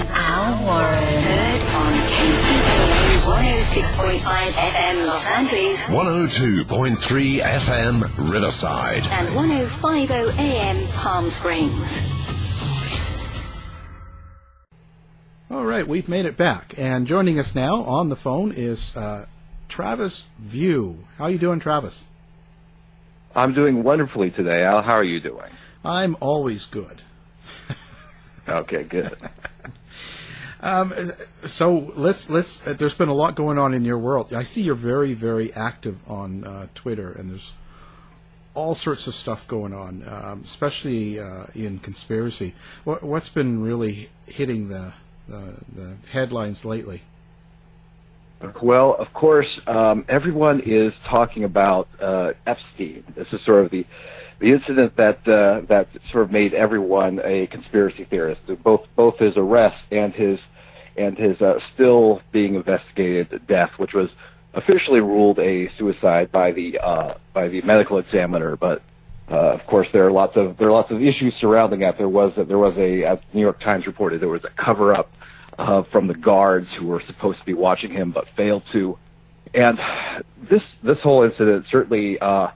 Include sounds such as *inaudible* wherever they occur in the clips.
and Al Warren. Heard on KCAA 106.5 FM Los Angeles 102.3 FM Riverside. and 105.0 AM Palm Springs. All right, we've made it back, and joining us now on the phone is uh, Travis View. How are you doing, Travis? I'm doing wonderfully today. Al, how are you doing? I'm always good. Okay, good. *laughs* Um, so let's let's. Uh, there's been a lot going on in your world. I see you're very very active on uh, Twitter, and there's all sorts of stuff going on, um, especially uh, in conspiracy. What, what's been really hitting the, the the headlines lately? Well, of course, um, everyone is talking about uh, Epstein. This is sort of the the incident that uh, that sort of made everyone a conspiracy theorist. Both both his arrest and his and his uh, still being investigated death, which was officially ruled a suicide by the uh, by the medical examiner. But uh, of course, there are lots of there are lots of issues surrounding that. There was there was a as New York Times reported there was a cover up uh, from the guards who were supposed to be watching him but failed to. And this this whole incident certainly uh,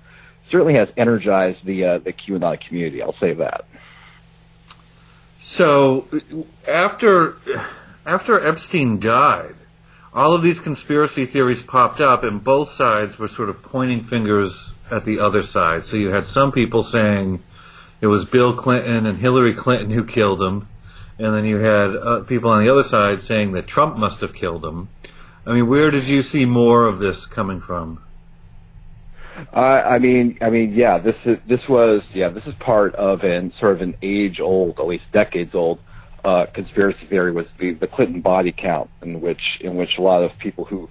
certainly has energized the uh, the QAnon community. I'll say that. So after after Epstein died, all of these conspiracy theories popped up, and both sides were sort of pointing fingers at the other side. So you had some people saying it was Bill Clinton and Hillary Clinton who killed him, and then you had uh, people on the other side saying that Trump must have killed him. I mean, where did you see more of this coming from? I mean, I mean, yeah, this is this was yeah, this is part of an sort of an age old, at least decades old, uh, conspiracy theory was the the Clinton body count, in which in which a lot of people who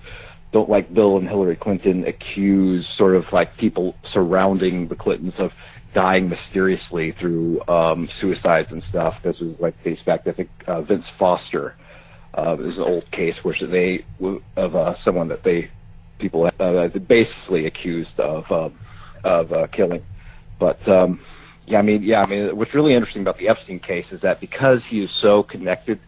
don't like Bill and Hillary Clinton accuse sort of like people surrounding the Clintons of dying mysteriously through um, suicides and stuff. This was like dates back I think uh, Vince Foster. Uh, is an old case where they of uh, someone that they people uh, basically accused of um, of uh, killing. But um, yeah, I mean, yeah, I mean, what's really interesting about the Epstein case is that because he is so connected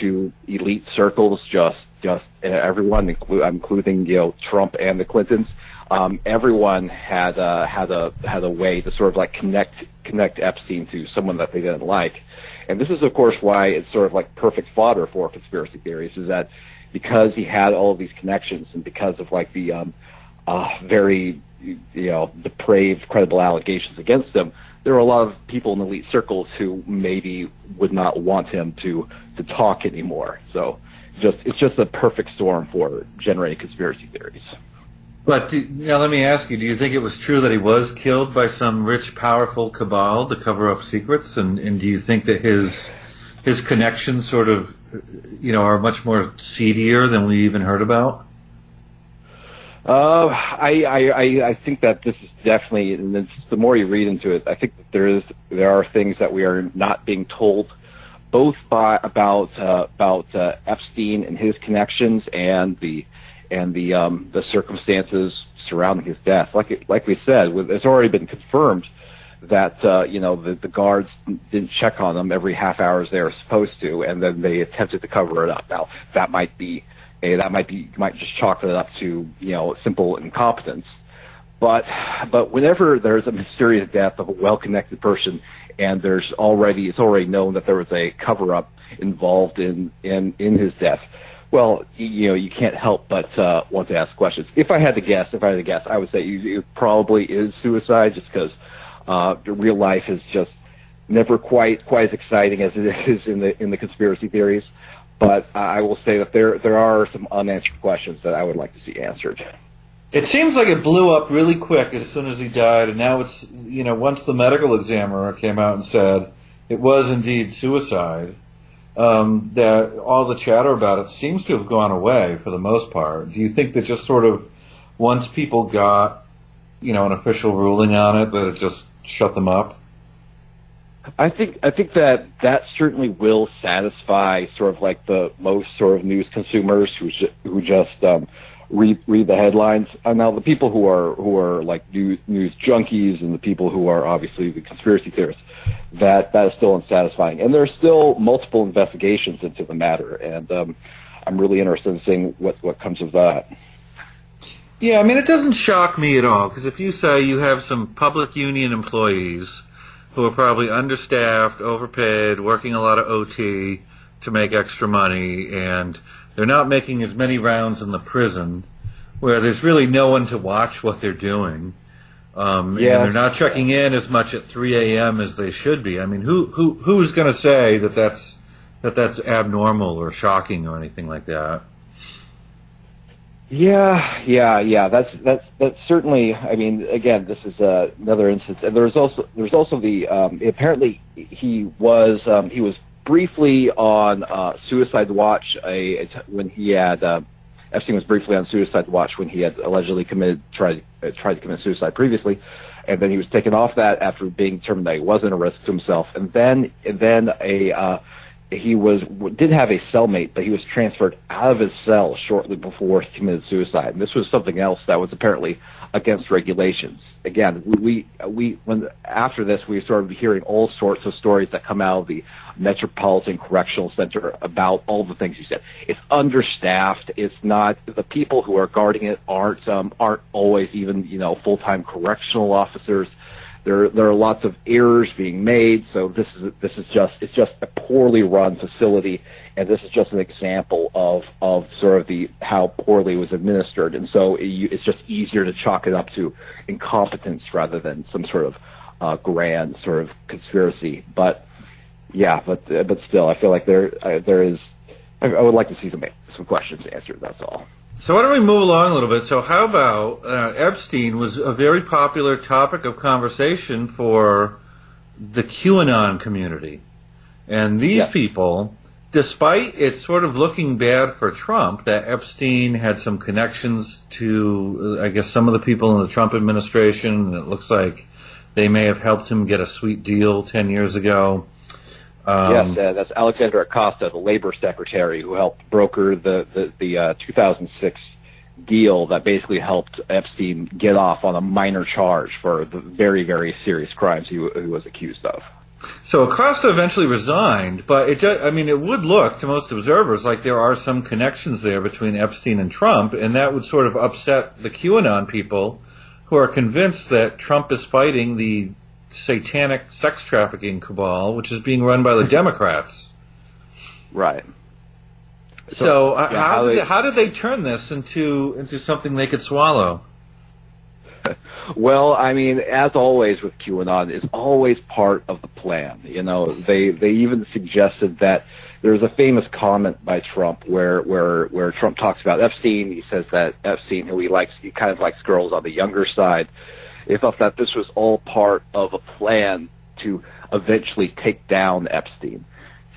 to elite circles, just just everyone, including you know Trump and the Clintons, um, everyone had uh, had a had a way to sort of like connect connect Epstein to someone that they didn't like. And this is, of course, why it's sort of like perfect fodder for conspiracy theories. Is that because he had all of these connections and because of like the um, uh, very you know depraved credible allegations against him, there are a lot of people in elite circles who maybe would not want him to to talk anymore. So just it's just a perfect storm for generating conspiracy theories. But do, now let me ask you: Do you think it was true that he was killed by some rich, powerful cabal to cover up secrets? And, and do you think that his his connections sort of, you know, are much more seedier than we even heard about? Uh, I, I, I, think that this is definitely, and it's, the more you read into it, I think that there is, there are things that we are not being told, both by about uh, about uh, Epstein and his connections and the and the um, the circumstances surrounding his death. Like like we said, it's already been confirmed that uh, you know the, the guards didn't check on them every half hour as they were supposed to, and then they attempted to cover it up. Now that might be a, that might be might just chalk it up to you know simple incompetence. But but whenever there's a mysterious death of a well-connected person, and there's already it's already known that there was a cover-up involved in in in his death. Well, you know, you can't help but uh, want to ask questions. If I had to guess, if I had to guess, I would say it probably is suicide, just because uh, real life is just never quite quite as exciting as it *laughs* is in the in the conspiracy theories. But I will say that there there are some unanswered questions that I would like to see answered. It seems like it blew up really quick as soon as he died, and now it's you know once the medical examiner came out and said it was indeed suicide, um, that all the chatter about it seems to have gone away for the most part. Do you think that just sort of once people got you know an official ruling on it that it just shut them up? I think I think that that certainly will satisfy sort of like the most sort of news consumers who who just um, read read the headlines. And now the people who are who are like news, news junkies and the people who are obviously the conspiracy theorists, that that is still unsatisfying. And there are still multiple investigations into the matter, and um, I'm really interested in seeing what what comes of that. Yeah, I mean, it doesn't shock me at all because if you say you have some public union employees who are probably understaffed, overpaid, working a lot of OT to make extra money, and they're not making as many rounds in the prison where there's really no one to watch what they're doing. Um, yeah. and they're not checking in as much at 3 a.m. as they should be. I mean, who who who's going to say that that's that that's abnormal or shocking or anything like that? Yeah, yeah, yeah. That's that's that's certainly. I mean, again, this is uh, another instance. And there's also there's also the um, apparently he was um, he was briefly on uh, suicide watch a, a when he had uh, Epstein was briefly on suicide watch when he had allegedly committed tried uh, tried to commit suicide previously, and then he was taken off that after being determined that he wasn't a risk to himself, and then and then a uh, he was did have a cellmate, but he was transferred out of his cell shortly before he committed suicide. And this was something else that was apparently against regulations. Again, we we when after this we started hearing all sorts of stories that come out of the Metropolitan Correctional Center about all the things you said. It's understaffed. It's not the people who are guarding it aren't um, aren't always even you know full time correctional officers. There, there are lots of errors being made. So this is this is just it's just a poorly run facility, and this is just an example of of sort of the how poorly it was administered. And so it, it's just easier to chalk it up to incompetence rather than some sort of uh, grand sort of conspiracy. But yeah, but but still, I feel like there uh, there is. I, I would like to see some some questions answered. That's all. So why don't we move along a little bit? So how about uh, Epstein was a very popular topic of conversation for the QAnon community, and these yeah. people, despite it sort of looking bad for Trump, that Epstein had some connections to, uh, I guess, some of the people in the Trump administration, and it looks like they may have helped him get a sweet deal ten years ago. Um, yes, uh, that's Alexander Acosta, the labor secretary, who helped broker the the, the uh, 2006 deal that basically helped Epstein get off on a minor charge for the very very serious crimes he, he was accused of. So Acosta eventually resigned, but it I mean, it would look to most observers like there are some connections there between Epstein and Trump, and that would sort of upset the QAnon people who are convinced that Trump is fighting the satanic sex trafficking cabal, which is being run by the Democrats. Right. So, so uh, how, how, did they, how did they turn this into into something they could swallow? *laughs* Well, I mean, as always with QAnon, it's always part of the plan. You know, they they even suggested that there's a famous comment by Trump where where where Trump talks about Epstein. He says that Epstein, who he likes, he kind of likes girls on the younger side. He thought that this was all part of a plan to eventually take down Epstein.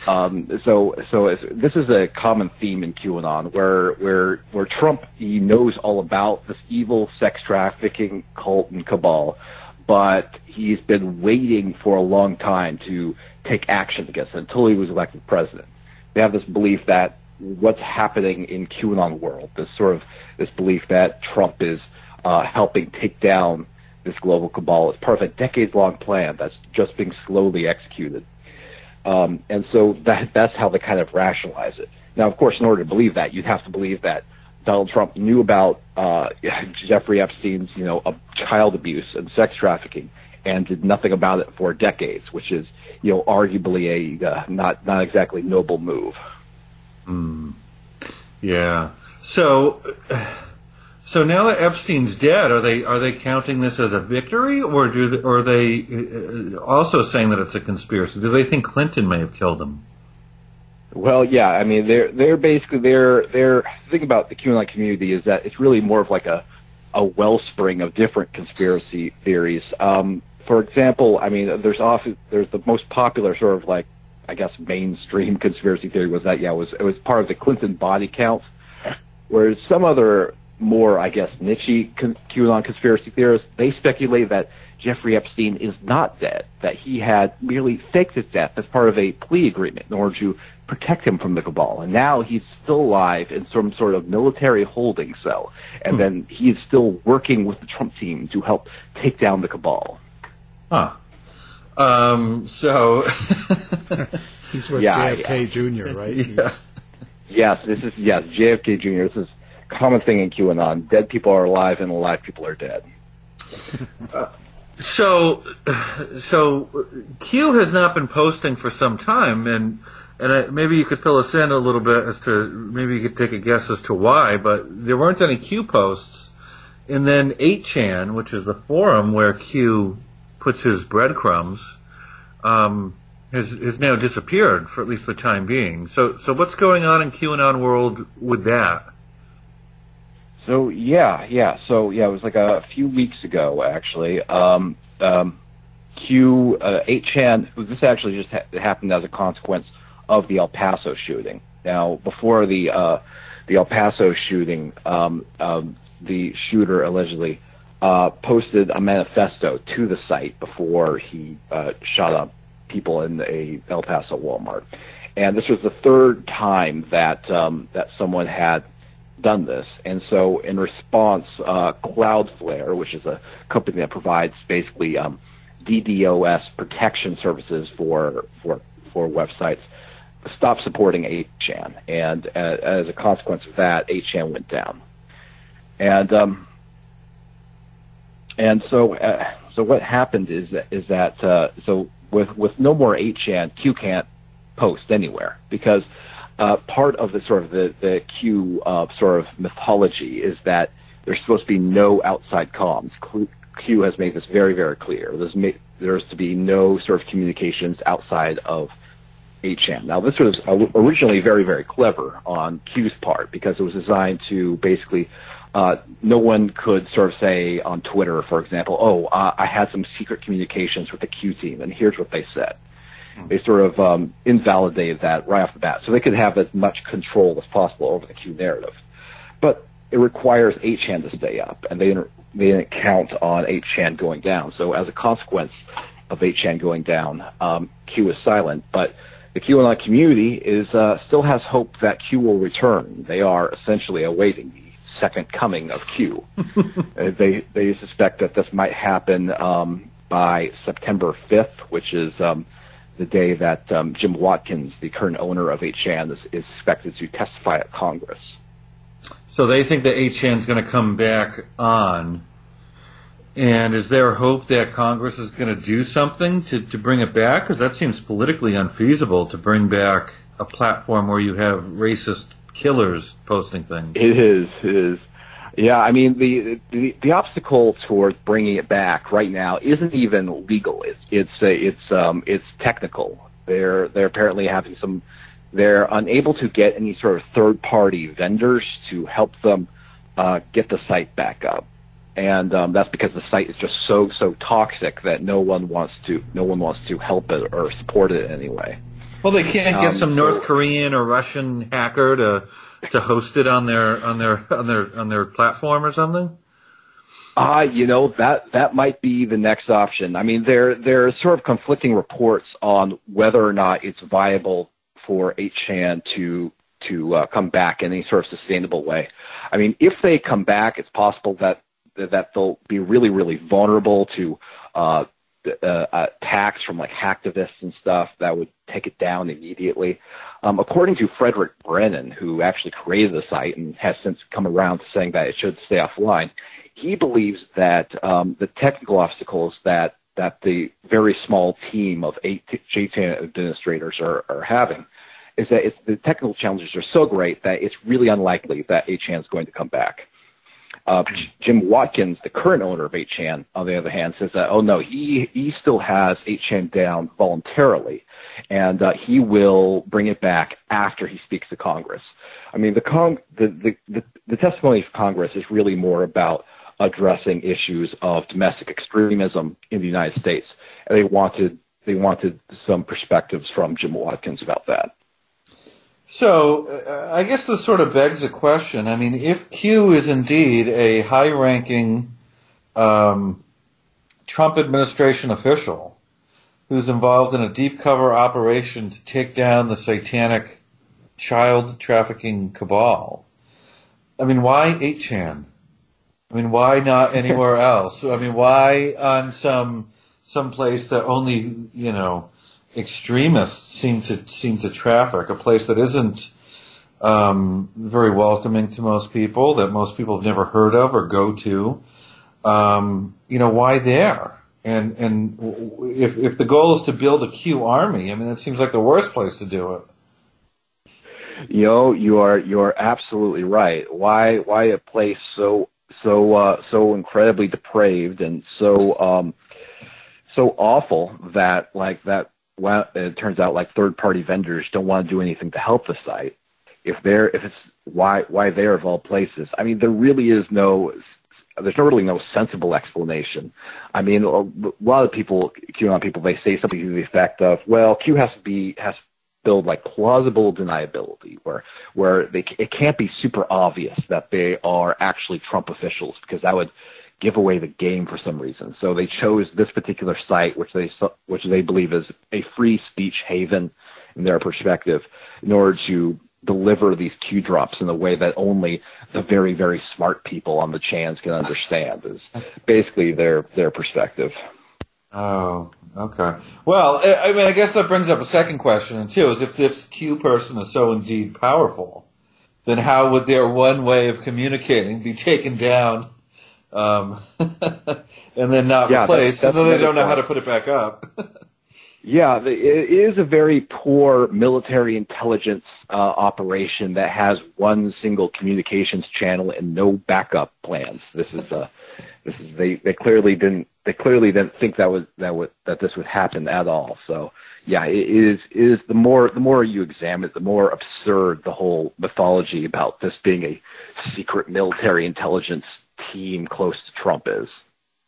Um, so, so this is a common theme in QAnon, where where where Trump he knows all about this evil sex trafficking cult and cabal, but he's been waiting for a long time to take action against it until he was elected president. They have this belief that what's happening in QAnon world, this sort of this belief that Trump is uh, helping take down this global cabal is part of a decades long plan that's just being slowly executed. Um, and so that, that's how they kind of rationalize it. Now, of course, in order to believe that, you'd have to believe that Donald Trump knew about uh, *laughs* Jeffrey Epstein's, you know, child abuse and sex trafficking, and did nothing about it for decades, which is, you know, arguably a uh, not not exactly noble move. Mm. Yeah. So, so now that Epstein's dead, are they are they counting this as a victory, or do they, or are they uh, also saying that it's a conspiracy? Do they think Clinton may have killed him? Well, yeah. I mean, they're they're basically they're they're the thing about the QAnon community is that it's really more of like a a wellspring of different conspiracy theories. Um, for example, I mean, there's often there's the most popular sort of like I guess mainstream *laughs* conspiracy theory was that yeah it was it was part of the Clinton body count, whereas some other more I guess niche QAnon conspiracy theorists they speculate that Jeffrey Epstein is not dead, that he had merely faked his death as part of a plea agreement in order to protect him from the cabal. And now he's still alive in some sort of military holding cell. And hmm. then he's still working with the Trump team to help take down the cabal. Huh. Um, so. *laughs* he's with yeah, JFK yeah. Jr., right? *laughs* Yeah. Yes, this is, yes, JFK Jr. This is a common thing in QAnon. Dead people are alive and alive people are dead. Uh, so, so Q has not been posting for some time, and and I, maybe you could fill us in a little bit as to maybe you could take a guess as to why, but there weren't any Q posts. And then 8chan, which is the forum where Q puts his breadcrumbs, um, has, has now disappeared for at least the time being. So, so what's going on in QAnon world with that? So yeah, yeah. So yeah, it was like a few weeks ago actually. Um, um, Q uh, 8chan. This actually just ha- happened as a consequence of the El Paso shooting. Now, before the uh, the El Paso shooting, um, um, the shooter allegedly uh, posted a manifesto to the site before he uh, shot up people in a El Paso Walmart. And this was the third time that um, that someone had done this. And so, in response, uh, Cloudflare, which is a company that provides basically um, DDoS protection services for for for websites, stopped supporting 8chan, and uh, as a consequence of that, 8chan went down. And um, and so uh, so what happened is that is that uh, so with with no more 8chan, Q can't post anywhere because uh, part of the sort of the the Q uh, sort of mythology is that there's supposed to be no outside comms. Q has made this very very clear. There's ma- there's to be no sort of communications outside of 8chan. Now, this was originally very, very clever on Q's part because it was designed to basically uh, no one could sort of say on Twitter, for example, oh, uh, I had some secret communications with the Q team, and here's what they said. Hmm. They sort of um, invalidated that right off the bat, so they could have as much control as possible over the Q narrative. But it requires 8chan to stay up, and they they didn't count on 8chan going down. So as a consequence of 8chan going down, um, Q is silent, but the QAnon community is uh, still has hope that Q will return. They are essentially awaiting the second coming of Q. *laughs* they they suspect that this might happen um, by September 5th, which is um, the day that um, Jim Watkins, the current owner of 8chan, is, is expected to testify at Congress. So they think that 8chan is going to come back on and is there hope that Congress is going to do something to, to bring it back? Because that seems politically unfeasible to bring back a platform where you have racist killers posting things. It is. It is. Yeah, I mean the, the the obstacle towards bringing it back right now isn't even legal. It's it's uh, it's um it's technical. They're they're apparently having some. They're unable to get any sort of third party vendors to help them uh, get the site back up, and um, that's because the site is just so so toxic that no one wants to no one wants to help it or support it in any way. Well, they can't get Um, some North Korean or Russian hacker to to host it on their on their on their on their platform or something. Ah, you know that that might be the next option. I mean, there there are sort of conflicting reports on whether or not it's viable for 8chan to to uh, come back in any sort of sustainable way. I mean, if they come back, it's possible that that they'll be really really vulnerable to uh, uh, attacks from like hacktivists and stuff that would take it down immediately. Um, according to Frederick Brennan, who actually created the site and has since come around to saying that it should stay offline, he believes that um, the technical obstacles that that the very small team of eight JTAN administrators are, are having is that the technical challenges are so great that it's really unlikely that 8chan is going to come back. Uh, Jim Watkins, the current owner of 8chan, on the other hand, says that, oh no, he, he still has 8chan down voluntarily, and uh, he will bring it back after he speaks to Congress. I mean, the, the, the, the, the testimony of Congress is really more about addressing issues of domestic extremism in the United States, and they wanted, they wanted some perspectives from Jim Watkins about that. So uh, I guess this sort of begs a question. I mean, if Q is indeed a high-ranking um, Trump administration official who's involved in a deep cover operation to take down the satanic child trafficking cabal, I mean, why 8chan? I mean, why not *laughs* anywhere else? I mean, why on some some place that only you know extremists seem to seem to traffic, a place that isn't um, very welcoming to most people, that most people have never heard of or go to. Um, you know, why there? And and if if the goal is to build a Q army, I mean, that seems like the worst place to do it. You know, you are you are absolutely right. Why why a place so so uh, so incredibly depraved and so um, so awful that like that well, it turns out like third party vendors don't want to do anything to help the site. If they're if it's why why there of all places. I mean, there really is no there's no really no sensible explanation. I mean, a lot of people, QAnon people, they say something to the effect of, well, Q has to be has to build like plausible deniability, where where they it can't be super obvious that they are actually Trump officials because that would give away the game for some reason. So they chose this particular site, which they which they believe is a free speech haven in their perspective, in order to deliver these Q drops in a way that only the very very smart people on the chans can understand. Is basically their their perspective. Oh, okay. Well, I mean, I guess that brings up a second question too: is if this Q person is so indeed powerful, then how would their one way of communicating be taken down? um, *laughs* and then not Yeah, replaced, that's- and then they don't know how to put it back up. *laughs* Yeah, the, it is a very poor military intelligence uh, operation that has one single communications channel and no backup plans. This is uh, this is they, they clearly didn't they clearly didn't think that was that would that this would happen at all. So yeah, it is it is the more the more you examine it, the more absurd the whole mythology about this being a secret military intelligence team close to Trump is.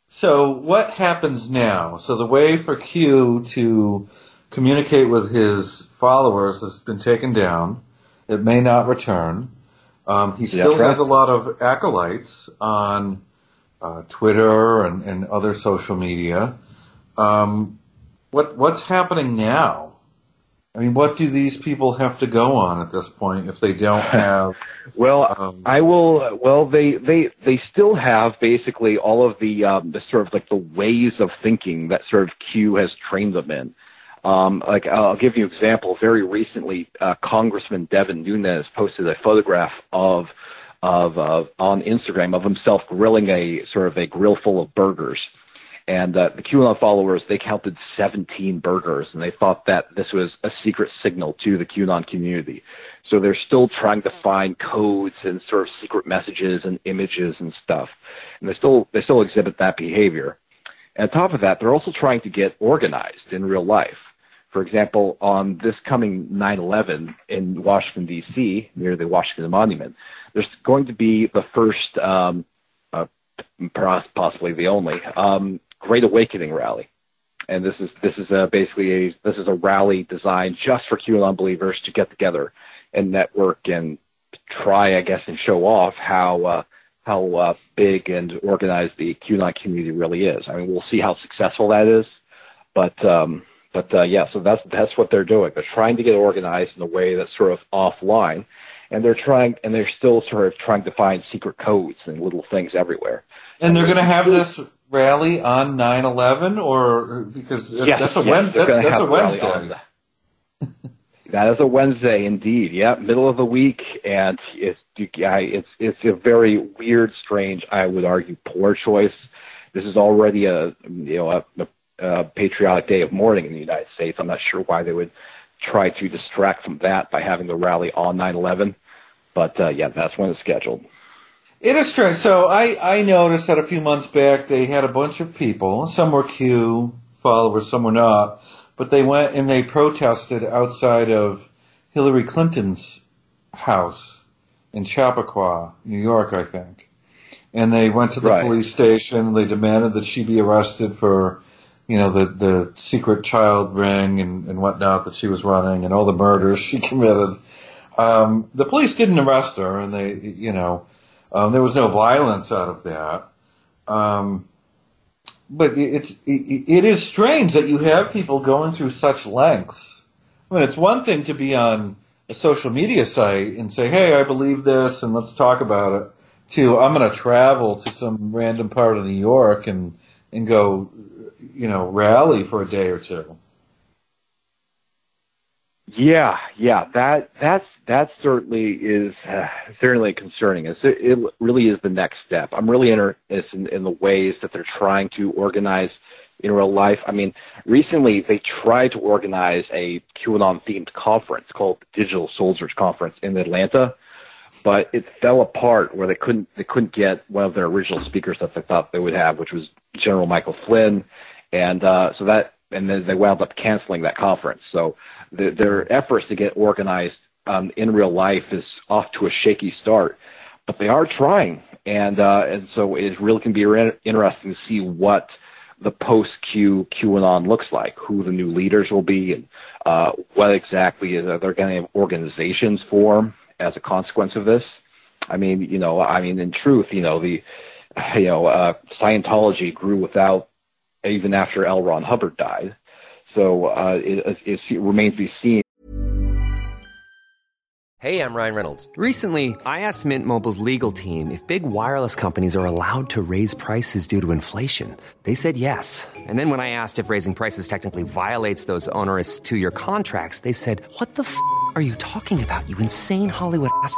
So what happens now? So the way for Q to communicate with his followers has been taken down. It may not return. Um, he still Yeah. has a lot of acolytes on uh, Twitter and, and other social media. Um, what what's happening now? I mean, what do these people have to go on at this point if they don't *laughs* have? Well, I will. Well, they they they still have basically all of the um, the sort of like the ways of thinking that sort of Q has trained them in. Um, like I'll give you an example. Very recently, uh, Congressman Devin Nunes posted a photograph of of uh, on Instagram of himself grilling a sort of a grill full of burgers, And uh, the QAnon followers, they counted 17 burgers, and they thought that this was a secret signal to the QAnon community. So they're still trying to find codes and sort of secret messages and images and stuff. And they still they still exhibit that behavior. And on top of that, they're also trying to get organized in real life. For example, on this coming 9/11 in Washington D.C. near the Washington Monument, there's going to be the first, um, uh, possibly the only, um, Great Awakening rally. And this is this is a, basically a this is a rally designed just for QAnon believers to get together and network and try, I guess, and show off how uh, how uh, big and organized the QAnon community really is. I mean, we'll see how successful that is, but um, but uh, yeah, so that's that's what they're doing. They're trying to get organized in a way that's sort of offline, and they're trying and they're still sort of trying to find secret codes and little things everywhere. And they're going to have this rally on 9/11, or because yes, that's a, yes, Wed- that, that's a Wednesday. That is a Wednesday indeed. Yeah, middle of the week, and it's it's it's a very weird, strange. I would argue poor choice. This is already a you know a, a, a patriotic day of mourning in the United States. I'm not sure why they would try to distract from that by having the rally on 9/11. But uh, yeah, that's when it's scheduled. It is strange. So I I noticed that a few months back they had a bunch of people. Some were Q followers, some were not but they went and they protested outside of Hillary Clinton's house in Chappaqua, New York, I think. And they went to the right. police station. They demanded that she be arrested for, you know, the the secret child ring and, and whatnot that she was running and all the murders *laughs* she committed. Um, the police didn't arrest her, and they, you know, um, there was no violence out of that. Um, but it's it, it is strange that you have people going through such lengths. I mean, it's one thing to be on a social media site and say, "Hey, I believe this, and let's talk about it." To I'm going to travel to some random part of New York and and go, you know, rally for a day or two. Yeah, yeah, that that's that certainly is uh, certainly concerning. It's, it really is the next step. I'm really interested in, in the ways that they're trying to organize in real life. I mean, recently they tried to organize a QAnon themed conference called Digital Soldiers Conference in Atlanta, but it fell apart where they couldn't they couldn't get one of their original speakers that they thought they would have, which was General Michael Flynn, and uh, so that and then they wound up canceling that conference. So the, their efforts to get organized um, in real life is off to a shaky start, but they are trying, and uh, and so it really can be re- interesting to see what the post Q QAnon looks like, who the new leaders will be, and uh, what exactly is are there going to have organizations form as a consequence of this. I mean, you know, I mean, in truth, you know, the you know uh, Scientology grew without even after L. Ron Hubbard died. So uh, it, it, it remains to be seen Hey, I'm Ryan Reynolds. Recently, I asked Mint Mobile's legal team if big wireless companies are allowed to raise prices due to inflation. They said yes. And then when I asked if raising prices technically violates those onerous two year contracts, they said, What the f are you talking about, you insane Hollywood ass?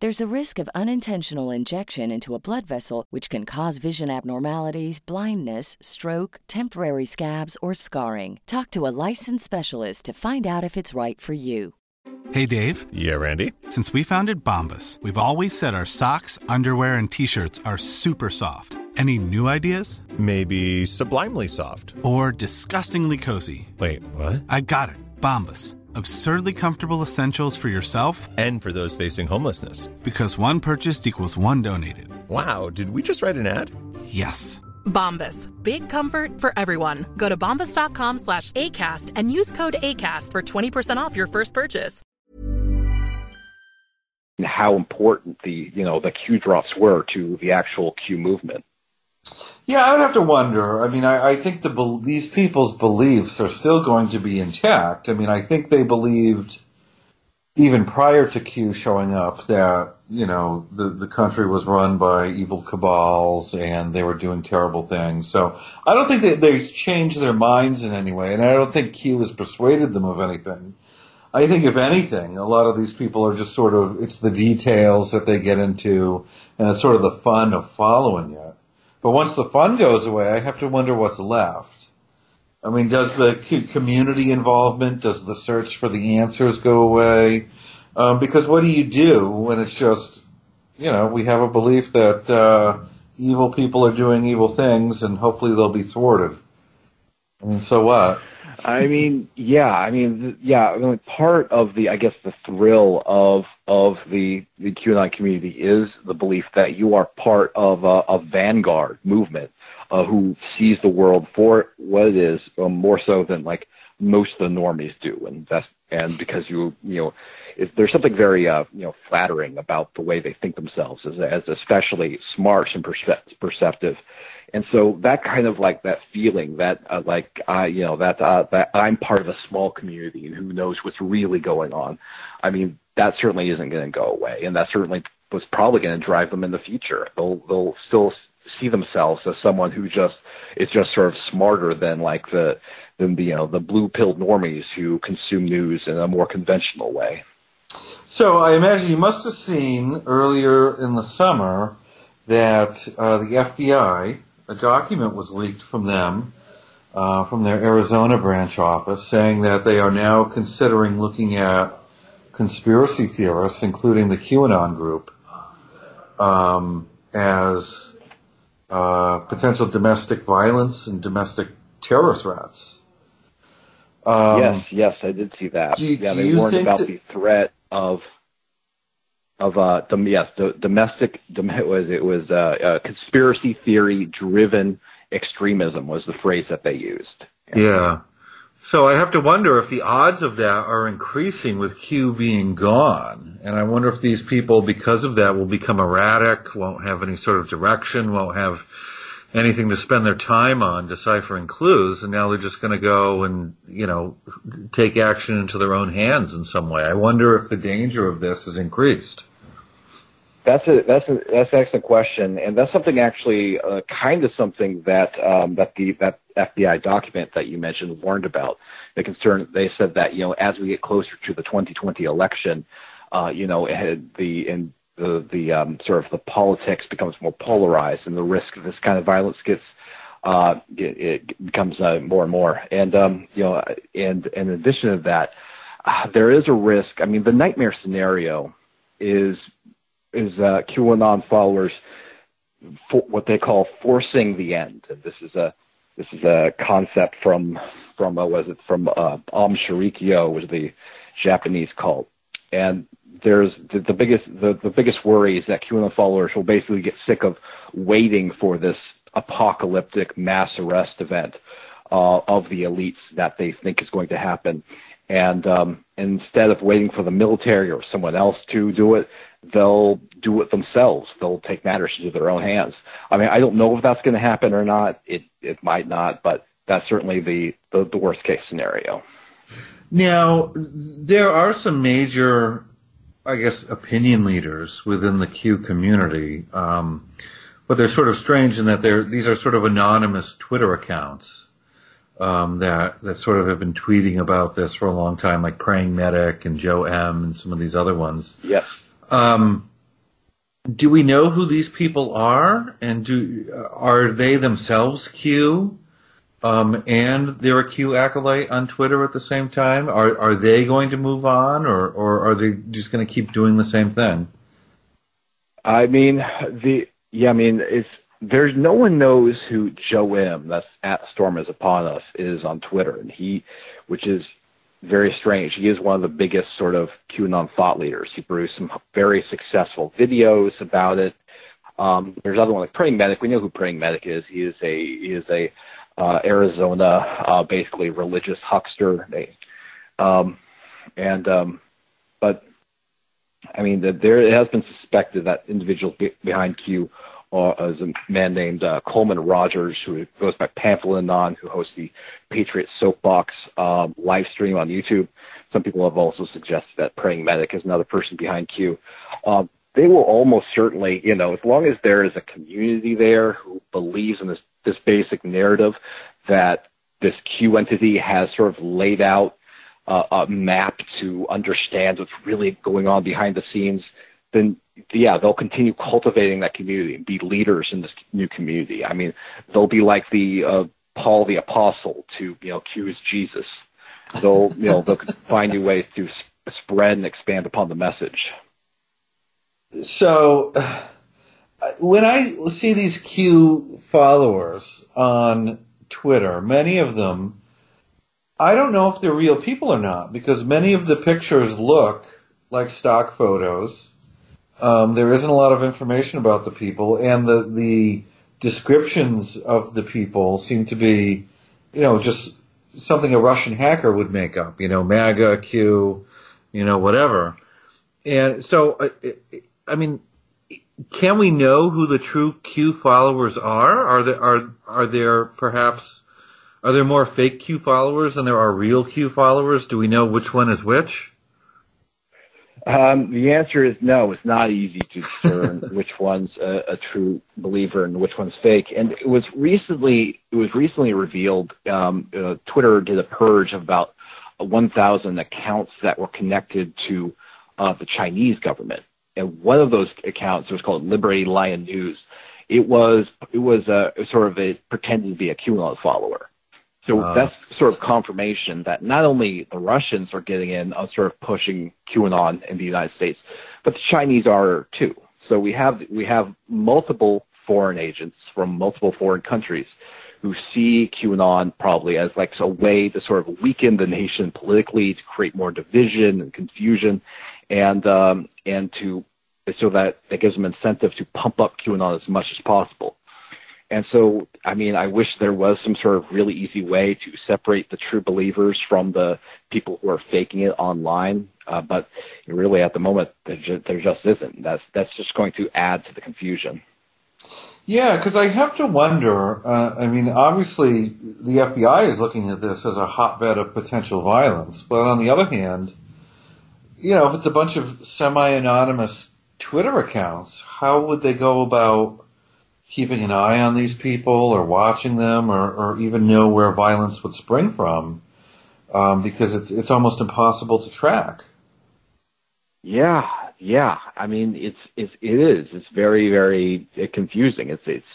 There's a risk of unintentional injection into a blood vessel, which can cause vision abnormalities, blindness, stroke, temporary scabs, or scarring. Talk to a licensed specialist to find out if it's right for you. Hey Dave. Yeah, Randy. Since we founded Bombas, we've always said our socks, underwear, and t shirts are super soft. Any new ideas? Maybe sublimely soft. Or disgustingly cozy. Wait, what? I got it. Bombas. Absurdly comfortable essentials for yourself and for those facing homelessness. Because one purchased equals one donated. Wow, did we just write an ad? Yes. Bombas. Big comfort for everyone. Go to bombas.com slash ACAST and use code ACAST for 20% off your first purchase. How important the, you know, the Q drops were to the actual Q movement. Yeah, I would have to wonder. I mean, I, I think the these people's beliefs are still going to be intact. I mean, I think they believed even prior to Q showing up that you know the the country was run by evil cabals and they were doing terrible things. So I don't think that they've changed their minds in any way, and I don't think Q has persuaded them of anything. I think if anything, a lot of these people are just sort of it's the details that they get into, and it's sort of the fun of following it. But once the fun goes away, I have to wonder what's left. I mean, does the community involvement, does the search for the answers go away? Um, because what do you do when it's just, you know, we have a belief that uh, evil people are doing evil things, and hopefully they'll be thwarted. I mean, so what? I mean, yeah, I mean, yeah. I mean, part of the, I guess, the thrill of of the the QAnon community is the belief that you are part of a, a vanguard movement uh, who sees the world for what it is, um, more so than like most of the normies do, and that's and because you you know. There's something very, uh, you know, flattering about the way they think themselves as, as especially smart and percep- perceptive and so that kind of like that feeling that uh, like I, you know, that uh, that I'm part of a small community and who knows what's really going on. I mean, that certainly isn't going to go away, and that certainly was probably going to drive them in the future. They'll they'll still see themselves as someone who just is just sort of smarter than like the than the you know the blue pilled normies who consume news in a more conventional way. So I imagine you must have seen earlier in the summer that uh, the FBI a document was leaked from them, uh, from their Arizona branch office, saying that they are now considering looking at conspiracy theorists, including the QAnon group, um, as uh, potential domestic violence and domestic terror threats. Um, yes, yes, I did see that. Do, yeah, do they warned about that, the threat of of uh, dom- yes, the domestic dom- it *laughs* was it was uh, uh, conspiracy theory driven extremism was the phrase that they used. Yeah. So I have to wonder if the odds of that are increasing with Q being gone. And I wonder if these people, because of that, will become erratic, won't have any sort of direction, won't have anything to spend their time on deciphering clues, and now they're just going to go and, you know, take action into their own hands in some way. I wonder if the danger of this is increased. That's a that's a that's an excellent question, and that's something actually uh, kind of something that um, that the that FBI document that you mentioned warned about. The concern they said that you know as we get closer to the 2020 election, uh, you know the the the um, sort of the politics becomes more polarized, and the risk of this kind of violence gets uh, it, it becomes uh, more and more. And um, you know, and, and in addition to that, uh, there is a risk. I mean, the nightmare scenario is is uh, QAnon followers for what they call forcing the end. And this is a this is a concept from from uh, was it from uh, Aum Shinrikyo was the Japanese cult. And there's the, the biggest the, the biggest worry is that QAnon followers will basically get sick of waiting for this apocalyptic mass arrest event uh, of the elites that they think is going to happen. And um, instead of waiting for the military or someone else to do it, they'll do it themselves. They'll take matters into their own hands. I mean, I don't know if that's going to happen or not. It it might not, but that's certainly the, the, the worst case scenario. Now, there are some major, I guess, opinion leaders within the Q community, um, but they're sort of strange in that they're these are sort of anonymous Twitter accounts um, that that sort of have been tweeting about this for a long time, like Praying Medic and Joe M and some of these other ones. Yes. Um, do we know who these people are, and do are they themselves Q? Um, and they're a Q acolyte on Twitter at the same time. Are are they going to move on, or or are they just going to keep doing the same thing? I mean, the yeah, I mean, it's there's no one knows who Joe M. That's at Storm is upon us is on Twitter, and he, which is very strange. He is one of the biggest sort of QAnon thought leaders. He produced some very successful videos about it. Um, there's other one like Praying Medic. We know who Praying Medic is. He is a he is a uh, Arizona uh, basically religious huckster. They, um, and um, but I mean, the, there it has been suspected that individuals be, behind Q uh, is a man named uh, Coleman Rogers, who goes by Pamphlet Anon, who hosts the Patriot Soapbox um, live stream on YouTube. Some people have also suggested that Praying Medic is another person behind Q. Um, they will almost certainly, you know, as long as there is a community there who believes in this this basic narrative that this Q entity has sort of laid out uh, a map to understand what's really going on behind the scenes, then yeah, they'll continue cultivating that community and be leaders in this new community. I mean, they'll be like the uh, Paul the Apostle to you know Q's Jesus. They'll you know they'll *laughs* find new ways to spread and expand upon the message. So when I see these Q followers on Twitter, many of them, I don't know if they're real people or not because many of the pictures look like stock photos. Um, there isn't a lot of information about the people, and the the descriptions of the people seem to be, you know, just something a Russian hacker would make up. You know, MAGA, Q, you know, whatever. And so, uh, I mean, can we know who the true Q followers are? Are there are are there perhaps are there more fake Q followers than there are real Q followers? Do we know which one is which? Um, the answer is no. It's not easy to discern *laughs* which one's a, a, true believer and which one's fake. And it was recently it was recently revealed. Um, uh, Twitter did a purge of about 1,000 accounts that were connected to uh, the Chinese government. And one of those accounts was called Liberating Lion News. It was it was a sort of a pretending to be a QAnon follower. So uh, that's sort of confirmation that not only the Russians are getting in on sort of pushing QAnon in the United States, but the Chinese are too. So we have we have multiple foreign agents from multiple foreign countries who see QAnon probably as like a way to sort of weaken the nation politically, to create more division and confusion, and um, and to so that that gives them incentive to pump up QAnon as much as possible. And so, I mean, I wish there was some sort of really easy way to separate the true believers from the people who are faking it online. Uh, but really, at the moment, there just, there just isn't. That's that's just going to add to the confusion. Yeah, because I have to wonder. Uh, I mean, obviously, the FBI is looking at this as a hotbed of potential violence, but on the other hand, you know, if it's a bunch of semi-anonymous Twitter accounts, how would they go about keeping an eye on these people or watching them or, or even know where violence would spring from um, because it's it's almost impossible to track. Yeah, yeah. I mean, it's it's it is. It's very very confusing. It's it's.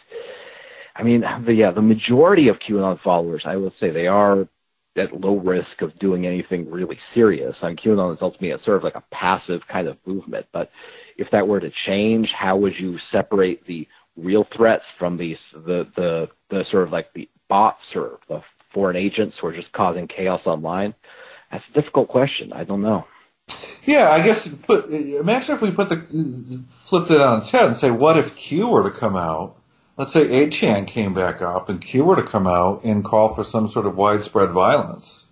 I mean, the, yeah, the majority of QAnon followers, I will say, they are at low risk of doing anything really serious. Mean, QAnon is ultimately a sort of like a passive kind of movement. But if that were to change, how would you separate the real threats from these the the the sort of like the bots or the foreign agents who are just causing chaos online? That's a difficult question. I don't know. Yeah, I guess. Put, imagine if we put the flipped it on its head and say, what if Q were to come out? Let's say 8chan came back up and Q were to come out and call for some sort of widespread violence.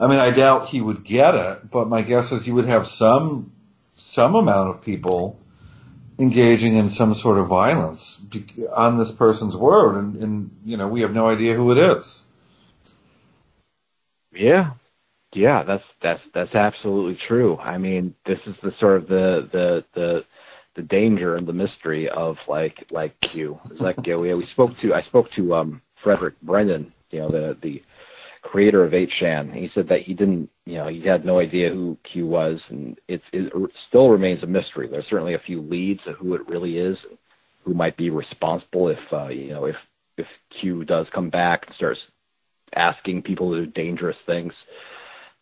I mean, I doubt he would get it, but my guess is you would have some some amount of people engaging in some sort of violence on this person's word, and, and you know we have no idea who it is. Yeah, yeah, that's that's that's absolutely true. I mean, this is the sort of the the the the danger and the mystery of like like Q. Like yeah, we we spoke to I spoke to um Frederick Brennan, you know the the creator of 8chan. He said that he didn't, you know, he had no idea who Q was, and it's, it still remains a mystery. There's certainly a few leads of who it really is, who might be responsible if, uh, you know, if if Q does come back and starts asking people to do dangerous things.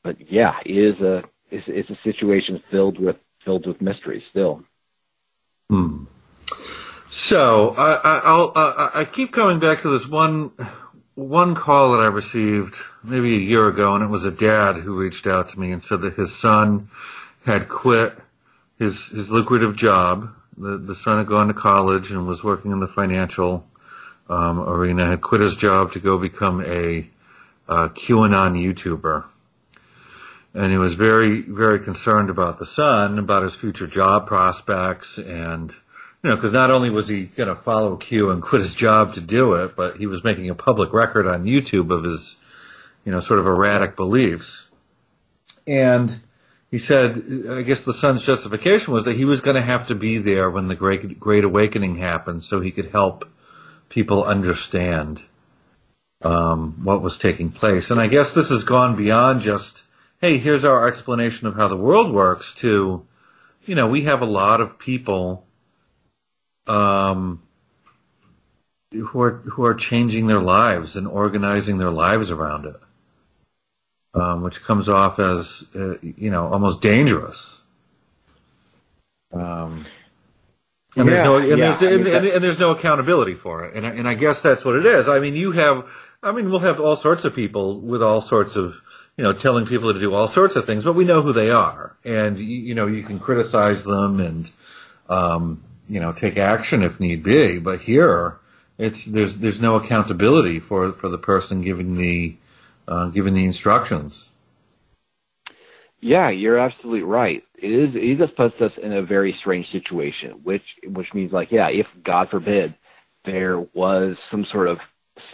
But yeah, it is a it's, it's a situation filled with filled with mystery still. Hmm. So I, I, I'll, I, I keep coming back to this one one call that I received maybe a year ago, and it was a dad who reached out to me and said that his son had quit his his lucrative job. The the son had gone to college and was working in the financial um, arena. Had quit his job to go become a uh, QAnon YouTuber, and he was very very concerned about the son, about his future job prospects, and you know, because not only was he going to follow Q and quit his job to do it, but he was making a public record on YouTube of his, you know, sort of erratic beliefs. And he said, I guess the son's justification was that he was going to have to be there when the Great, Great Awakening happened so he could help people understand um, what was taking place. And I guess this has gone beyond just, hey, here's our explanation of how the world works to, you know, we have a lot of people um, who are who are changing their lives and organizing their lives around it, um, which comes off as uh, you know almost dangerous. Um, and Yeah, there's no and, yeah, there's, I mean, and, and, and there's no accountability for it, and I- and I guess that's what it is. I mean, you have, I mean, we'll have all sorts of people with all sorts of, you know, telling people to do all sorts of things, but we know who they are, and you, you know, you can criticize them and, um, you know, take action if need be. But here, it's there's there's no accountability for for the person giving the uh, giving the instructions. Yeah, you're absolutely right. It is. It just puts us in a very strange situation, which which means like, yeah, if God forbid there was some sort of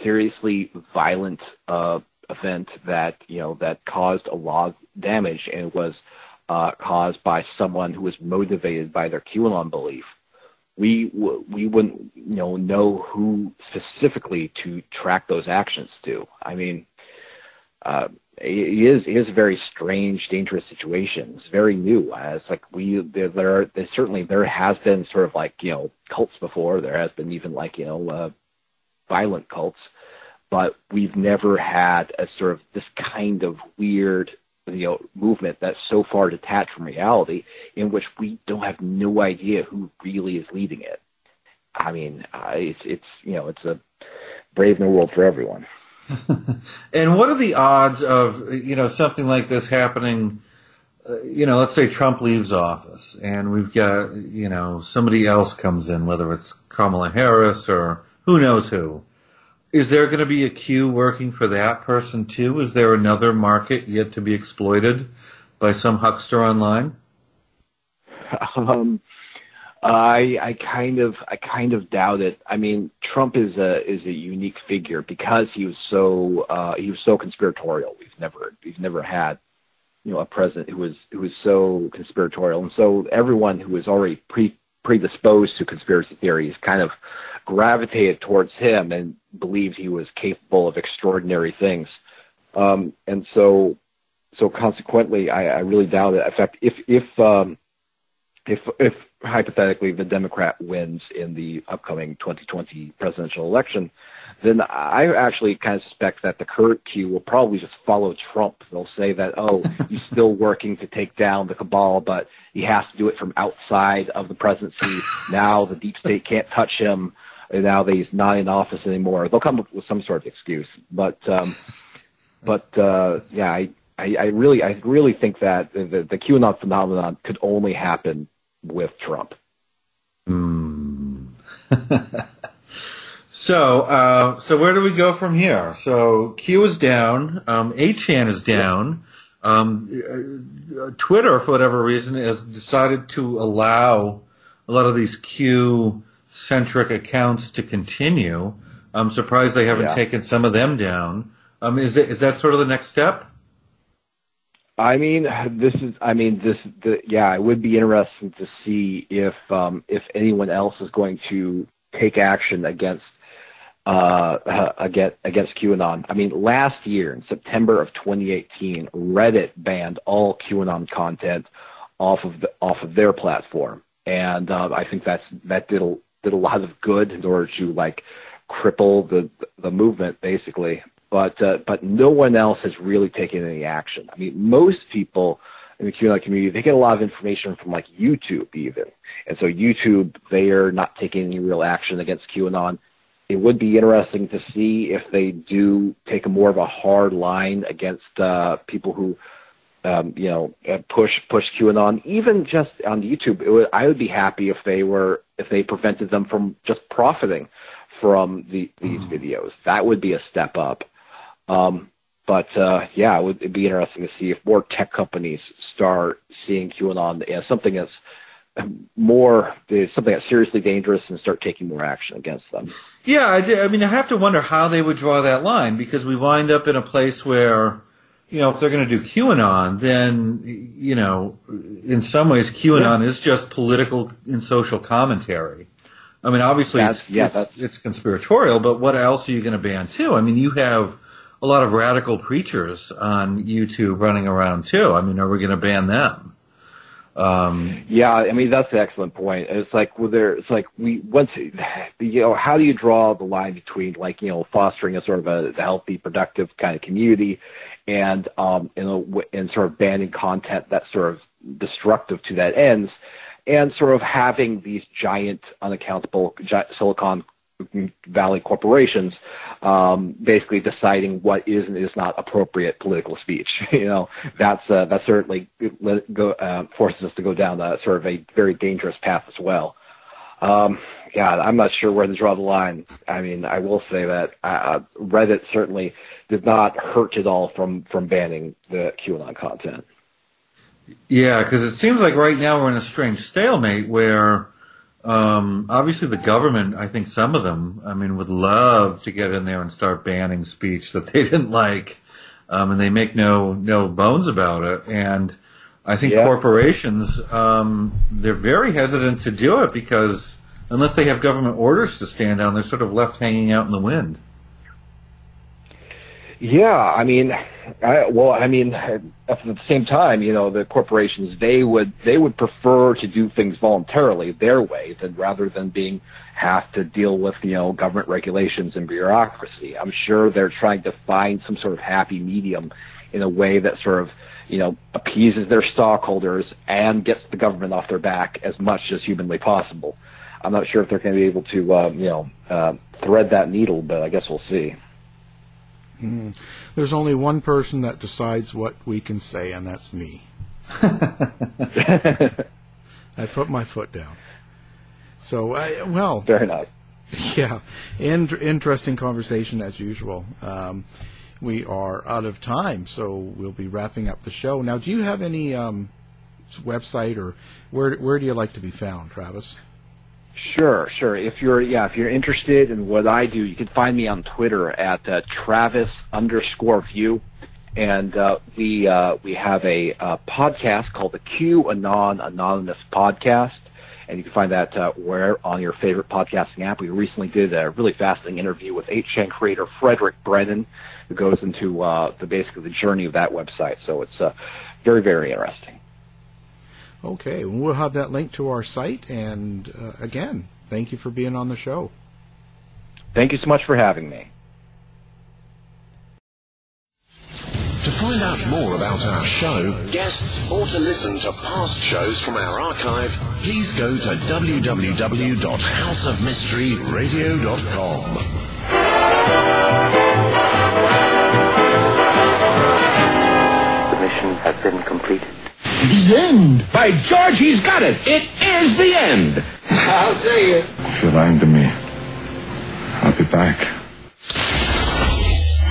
seriously violent uh, event that you know that caused a lot of damage and was uh, caused by someone who was motivated by their QAnon belief, we we wouldn't you know know who specifically to track those actions to. I mean, uh, it is it is a very strange, dangerous situation. It's very new. Uh, It's like we there, there, are, there certainly there has been sort of like you know cults before. There has been even like you know uh, violent cults, but we've never had a sort of this kind of weird you know movement that's so far detached from reality, in which we don't have no idea who really is leading it. I mean, uh, it's it's you know it's a brave new world for everyone. *laughs* And what are the odds of you know something like this happening? Uh, you know, let's say Trump leaves office, and we've got you know somebody else comes in, whether it's Kamala Harris or who knows who. Is there going to be a Q working for that person too? Is there another market yet to be exploited by some huckster online? *laughs* Um, I I kind of I kind of doubt it. I mean, Trump is a is a unique figure because he was so uh, he was so conspiratorial. We've never we've never had you know a president who was who was so conspiratorial, and so everyone who was already pre predisposed to conspiracy theories kind of gravitated towards him and believed he was capable of extraordinary things. Um, and so so consequently, I, I really doubt it. In fact, if if um, if if hypothetically the Democrat wins in the upcoming 2020 presidential election, then I actually kind of suspect that the current Q will probably just follow Trump. They'll say that, oh, *laughs* he's still working to take down the cabal, but he has to do it from outside of the presidency. Now the deep state can't touch him. And now that he's not in office anymore. They'll come up with some sort of excuse. But um, but uh, yeah, I, I, I really I really think that the, the, the QAnon phenomenon could only happen with Trump. Hmm. *laughs* So, uh, so where do we go from here? So Q is down, um, 8chan is down. Um, uh, Twitter, for whatever reason, has decided to allow a lot of these Q centric accounts to continue. I'm surprised they haven't Yeah. taken some of them down. Um, is it, is that sort of the next step? I mean, this is. I mean, this. The, yeah, it would be interesting to see if um, if anyone else is going to take action against uh, against against QAnon. I mean, last year in September of 2018, Reddit banned all QAnon content off of the, off of their platform, and uh, I think that's that did a, did a lot of good in order to like cripple the the movement basically but uh, but no one else has really taken any action. I mean, most people in the QAnon community they get a lot of information from like YouTube even, and so YouTube they are not taking any real action against QAnon. It would be interesting to see if they do take a more of a hard line against uh, people who. Um, you know, uh, push push QAnon. Even just on YouTube, it would, I would be happy if they were if they prevented them from just profiting from the, these mm. videos. That would be a step up. Um, but uh, yeah, it would be interesting to see if more tech companies start seeing QAnon as something that's more something that's seriously dangerous and start taking more action against them. Yeah, I, I mean, I have to wonder how they would draw that line because we wind up in a place where, you know, if they're going to do QAnon, then you know, in some ways, QAnon yeah. is just political and social commentary. I mean, obviously, that's, it's, yeah, it's, it's conspiratorial, but what else are you going to ban too? I mean, you have a lot of radical preachers on YouTube running around too. I mean, are we going to ban them? Um, yeah, I mean that's an excellent point. It's like well, there, it's like we once you know how do you draw the line between like you know fostering a sort of a healthy, productive kind of community, and um, know and sort of banning content that's sort of destructive to that ends, and sort of having these giant unaccountable Silicon Valley corporations um, basically deciding what is and is not appropriate political speech. *laughs* you know, that's uh, that certainly go, uh, forces us to go down a, sort of a very dangerous path as well. Um, yeah, I'm not sure where to draw the line. I mean, I will say that uh, Reddit certainly did not hurt at all from from banning the QAnon content. Yeah, because it seems like right now we're in a strange stalemate where um, obviously, the government, I think some of them, I mean, would love to get in there and start banning speech that they *laughs* didn't like, um, and they make no no bones about it. And I think yeah. corporations, um, they're very hesitant to do it because unless they have government orders to stand down, they're sort of left hanging out in the wind. Yeah, I mean, I, well, I mean, at the same time, you know, the corporations they would they would prefer to do things voluntarily their way than rather than being have to deal with you know government regulations and bureaucracy. I'm sure they're trying to find some sort of happy medium in a way that sort of you know appeases their stockholders and gets the government off their back as much as humanly possible. I'm not sure if they're going to be able to uh, you know uh, thread that needle, but I guess we'll see. Mm. There's only one person that decides what we can say, and that's me. *laughs* I put my foot down. So, uh, well, fair enough. Yeah, in- interesting conversation as usual. Um, we are out of time, so we'll be wrapping up the show. Now, do you have any um, website or where where do you like to be found, Travis? Sure, sure. If you're yeah, if you're interested in what I do, you can find me on Twitter at uh, Travis underscore View, and uh, we uh, we have a uh, podcast called the Q Anon Anonymous Podcast, and you can find that uh, where on your favorite podcasting app. We recently did a really fascinating interview with 8chan creator Frederick Brennan, who goes into uh, the basically the journey of that website. So it's very very interesting. Okay, we'll have that link to our site. And uh, again, thank you for being on the show. Thank you so much for having me. To find out more about our show, guests, or to listen to past shows from our archive, please go to www.houseofmysteryradio.com. The mission has been completed. The end. By George, he's got it. It is the end. I'll see you. If you're lying to me, I'll be back.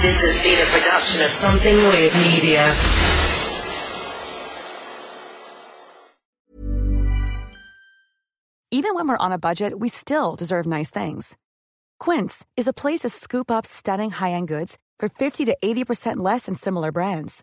This has been a production of Something Weird Media. Even when we're on a budget, we still deserve nice things. Quince is a place to scoop up stunning high end goods for 50 to 80% less than similar brands.